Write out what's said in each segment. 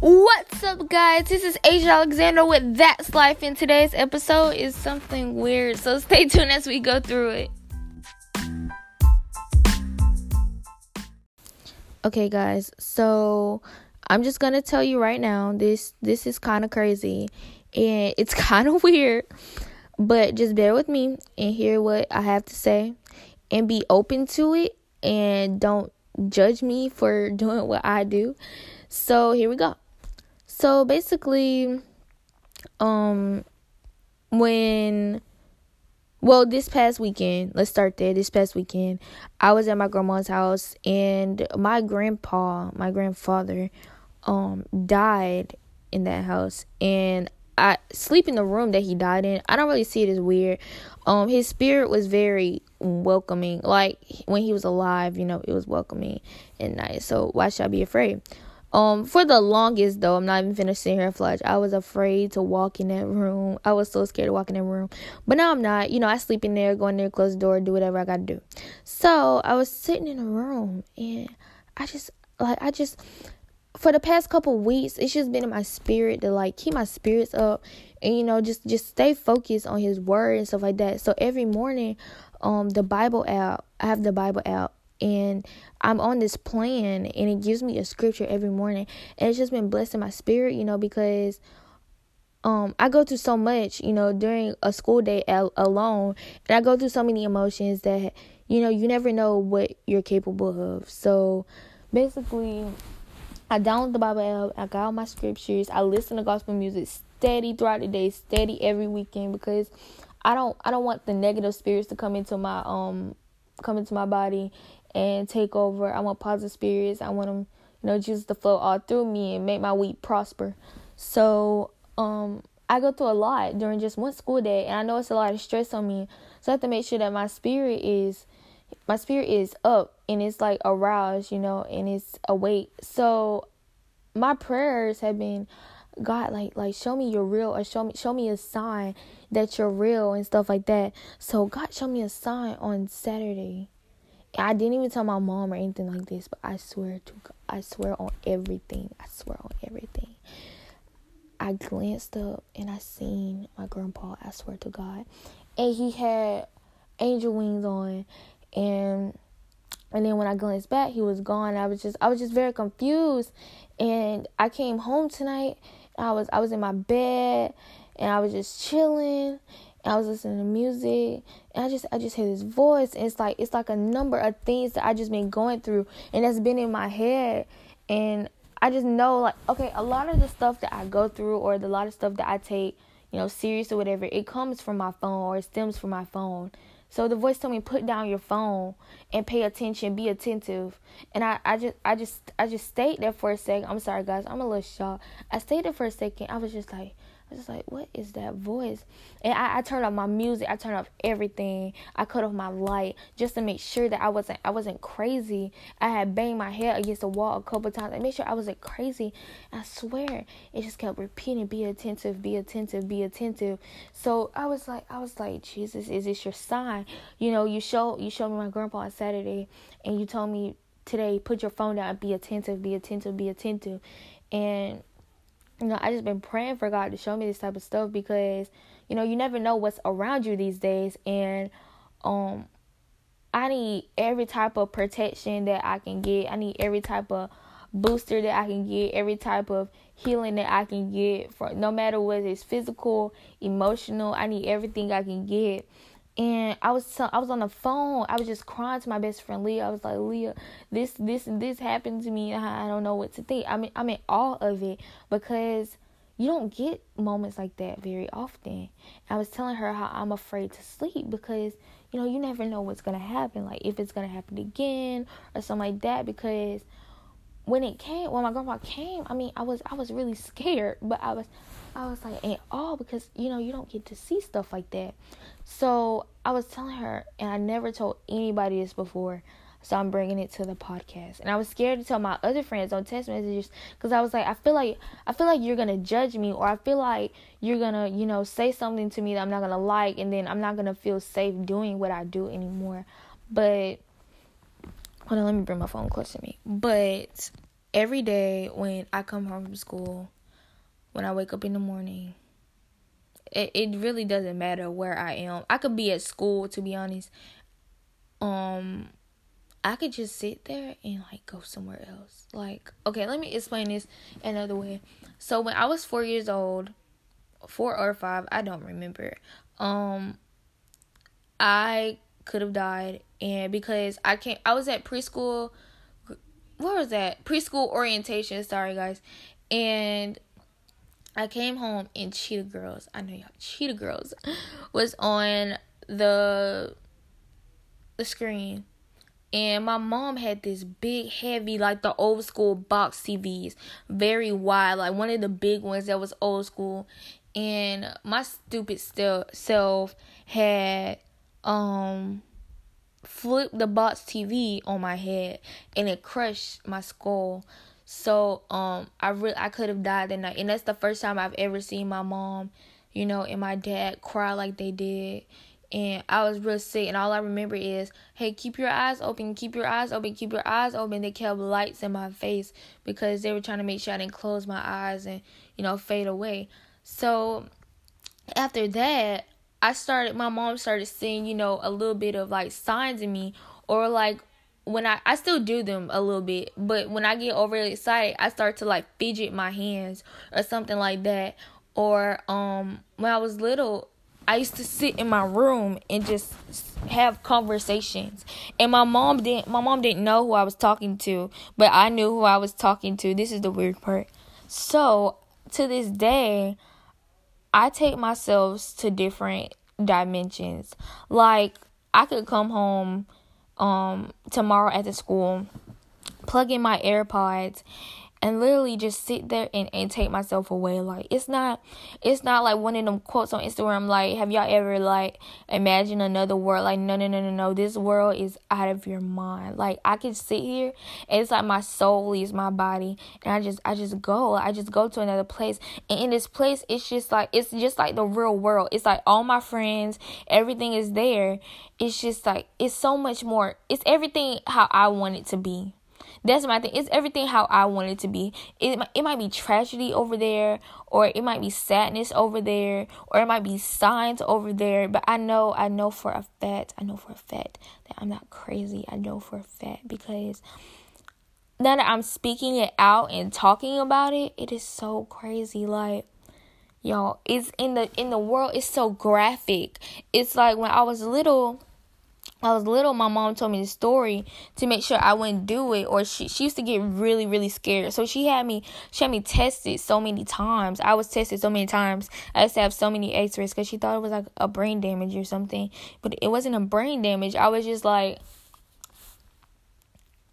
What's up, guys? This is Asia Alexander with That's Life, and today's episode is something weird, so stay tuned as we go through it. Okay, guys, so I'm just gonna tell you right now this this is kind of crazy and it's kind of weird, but just bear with me and hear what I have to say and be open to it and don't judge me for doing what I do. So here we go. So basically, um, when well, this past weekend, let's start there. This past weekend, I was at my grandma's house and my grandpa, my grandfather, um, died in that house and I sleep in the room that he died in. I don't really see it as weird. Um, his spirit was very welcoming. Like when he was alive, you know, it was welcoming and nice. So why should I be afraid? Um, for the longest though, I'm not even finished sitting here flash. I was afraid to walk in that room. I was so scared to walk in that room. But now I'm not. You know, I sleep in there, go in there, close the door, do whatever I gotta do. So I was sitting in a room and I just like I just for the past couple weeks, it's just been in my spirit to like keep my spirits up and you know just just stay focused on His word and stuff like that. So every morning, um, the Bible out, I have the Bible out, and I'm on this plan, and it gives me a scripture every morning, and it's just been blessing my spirit, you know, because um I go through so much, you know, during a school day al- alone, and I go through so many emotions that you know you never know what you're capable of. So basically I download the Bible app. I got all my scriptures. I listen to gospel music steady throughout the day, steady every weekend because I don't I don't want the negative spirits to come into my um come into my body and take over. I want positive spirits. I want them, you know, Jesus to flow all through me and make my week prosper. So um I go through a lot during just one school day and I know it's a lot of stress on me. So I have to make sure that my spirit is my spirit is up and it's like aroused, you know, and it's awake. So my prayers have been God like like show me you're real or show me show me a sign that you're real and stuff like that. So God showed me a sign on Saturday. I didn't even tell my mom or anything like this, but I swear to God, I swear on everything. I swear on everything. I glanced up and I seen my grandpa, I swear to God. And he had angel wings on and and then when I glanced back, he was gone. I was just I was just very confused. And I came home tonight. I was I was in my bed and I was just chilling. I was listening to music and I just I just hear this voice and it's like it's like a number of things that I just been going through and that's been in my head and I just know like okay a lot of the stuff that I go through or the lot of stuff that I take you know serious or whatever it comes from my phone or it stems from my phone so the voice told me put down your phone and pay attention, be attentive. And I, I just I just I just stayed there for a second. I'm sorry guys, I'm a little shocked. I stayed there for a second. I was just like I was like, what is that voice? And I, I turned off my music. I turned off everything. I cut off my light just to make sure that I wasn't I wasn't crazy. I had banged my head against the wall a couple times. I made sure I wasn't crazy. I swear, it just kept repeating, "Be attentive, be attentive, be attentive." So I was like, I was like, Jesus, is this your sign? You know, you show you showed me my grandpa on Saturday, and you told me today, put your phone down, be attentive, be attentive, be attentive, and you know, I just been praying for God to show me this type of stuff because, you know, you never know what's around you these days and um I need every type of protection that I can get. I need every type of booster that I can get, every type of healing that I can get for no matter whether it's physical, emotional, I need everything I can get and I was I was on the phone. I was just crying to my best friend Leah. I was like, Leah, this this this happened to me. I don't know what to think. I mean, I'm in awe of it because you don't get moments like that very often. I was telling her how I'm afraid to sleep because you know you never know what's gonna happen. Like if it's gonna happen again or something like that. Because when it came, when my grandpa came, I mean, I was I was really scared, but I was I was like in all because you know you don't get to see stuff like that. So I was telling her, and I never told anybody this before. So I'm bringing it to the podcast, and I was scared to tell my other friends on text messages because I was like, I feel like I feel like you're gonna judge me, or I feel like you're gonna, you know, say something to me that I'm not gonna like, and then I'm not gonna feel safe doing what I do anymore. But hold on, let me bring my phone close to me. But every day when I come home from school, when I wake up in the morning, it, it really doesn't matter where I am. I could be at school to be honest. Um I could just sit there and like go somewhere else. Like, okay, let me explain this another way. So when I was 4 years old, 4 or 5, I don't remember. Um I could have died and because I can't I was at preschool what was that? Preschool orientation, sorry guys. And I came home and Cheetah Girls, I know y'all Cheetah Girls was on the the screen. And my mom had this big, heavy, like the old school box TVs, very wide, like one of the big ones that was old school. And my stupid still self had um flipped the box TV on my head and it crushed my skull. So um I really I could have died that night. And that's the first time I've ever seen my mom, you know, and my dad cry like they did. And I was real sick and all I remember is, hey, keep your eyes open, keep your eyes open, keep your eyes open. They kept lights in my face because they were trying to make sure I didn't close my eyes and, you know, fade away. So after that, I started my mom started seeing, you know, a little bit of like signs in me or like when I I still do them a little bit, but when I get overly excited, I start to like fidget my hands or something like that. Or um when I was little, I used to sit in my room and just have conversations. And my mom didn't my mom didn't know who I was talking to, but I knew who I was talking to. This is the weird part. So, to this day, I take myself to different dimensions. Like I could come home um tomorrow at the school, plug in my AirPods and literally just sit there and, and take myself away. Like it's not it's not like one of them quotes on Instagram like have y'all ever like imagine another world? Like no no no no no this world is out of your mind. Like I can sit here and it's like my soul leaves my body and I just I just go. I just go to another place. And in this place it's just like it's just like the real world. It's like all my friends, everything is there. It's just like it's so much more. It's everything how I want it to be. That's my thing. It's everything how I want it to be. It it might be tragedy over there, or it might be sadness over there, or it might be signs over there. But I know, I know for a fact, I know for a fact that I'm not crazy. I know for a fact because now that I'm speaking it out and talking about it, it is so crazy. Like y'all, it's in the in the world. It's so graphic. It's like when I was little I was little, my mom told me the story to make sure I wouldn't do it, or she she used to get really really scared. So she had me she had me tested so many times. I was tested so many times. I used to have so many X-rays because she thought it was like a brain damage or something, but it wasn't a brain damage. I was just like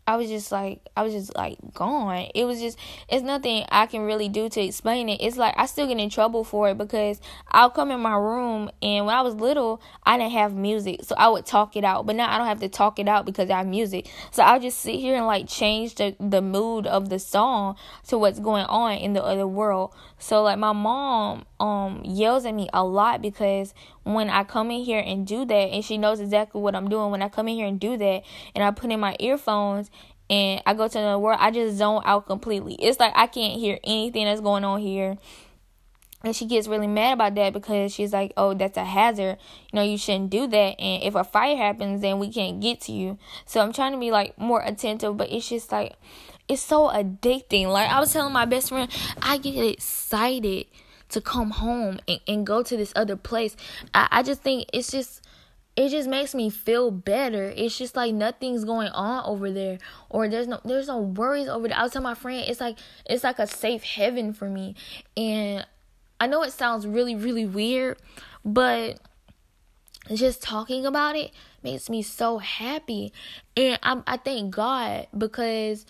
I was just like I was just like gone. It was just it's nothing I can really do to explain it. It's like I still get in trouble for it because I'll come in my room and when I was little I didn't have music. So I would talk it out. But now I don't have to talk it out because I have music. So I'll just sit here and like change the, the mood of the song to what's going on in the other world. So like my mom um yells at me a lot because when I come in here and do that and she knows exactly what I'm doing when I come in here and do that and I put in my earphones and I go to another world, I just zone out completely. It's like I can't hear anything that's going on here. And she gets really mad about that because she's like, "Oh, that's a hazard. You know, you shouldn't do that. And if a fire happens, then we can't get to you." So I'm trying to be like more attentive, but it's just like it's so addicting. Like I was telling my best friend, I get excited to come home and, and go to this other place. I, I just think it's just it just makes me feel better. It's just like nothing's going on over there, or there's no there's no worries over there. I was telling my friend, it's like it's like a safe heaven for me, and I know it sounds really really weird, but just talking about it makes me so happy, and I I thank God because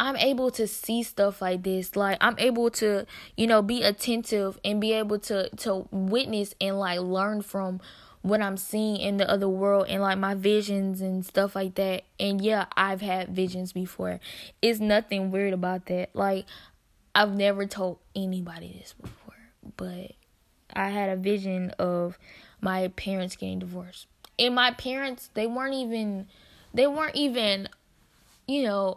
I'm able to see stuff like this. Like I'm able to, you know, be attentive and be able to to witness and like learn from what I'm seeing in the other world and like my visions and stuff like that. And yeah, I've had visions before. It's nothing weird about that. Like I've never told anybody this before, but I had a vision of my parents getting divorced. And my parents, they weren't even they weren't even, you know,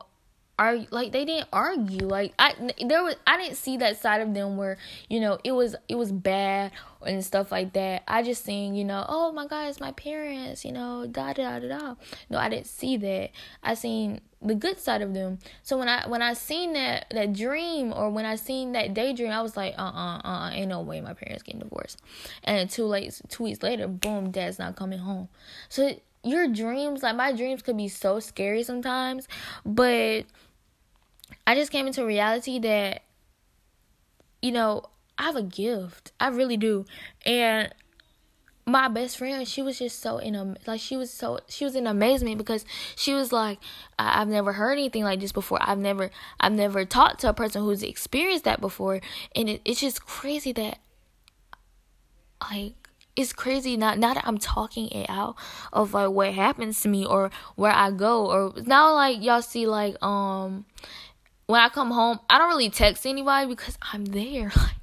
are like they didn't argue. Like i there was i didn't see that side of them where you know it was it was bad and stuff like that. I just seen you know oh my god it's my parents you know da da da da. No i didn't see that. I seen the good side of them. So when i when i seen that that dream or when i seen that daydream i was like uh-uh uh ain't no way my parents getting divorced. And two late two weeks later boom dad's not coming home. So your dreams, like my dreams could be so scary sometimes, but I just came into reality that you know, I have a gift. I really do. And my best friend, she was just so in a like she was so she was in amazement because she was like, I- have never heard anything like this before. I've never I've never talked to a person who's experienced that before, and it, it's just crazy that like it's crazy not now that I'm talking it out of like what happens to me or where I go or now like y'all see like um when I come home I don't really text anybody because I'm there like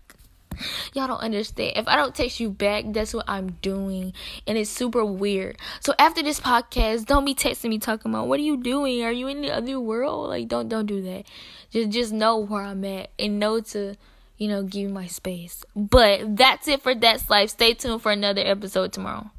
y'all don't understand. If I don't text you back that's what I'm doing and it's super weird. So after this podcast don't be texting me talking about what are you doing? Are you in the other world? Like don't don't do that. Just just know where I'm at and know to you know, give me my space. But that's it for That's Life. Stay tuned for another episode tomorrow.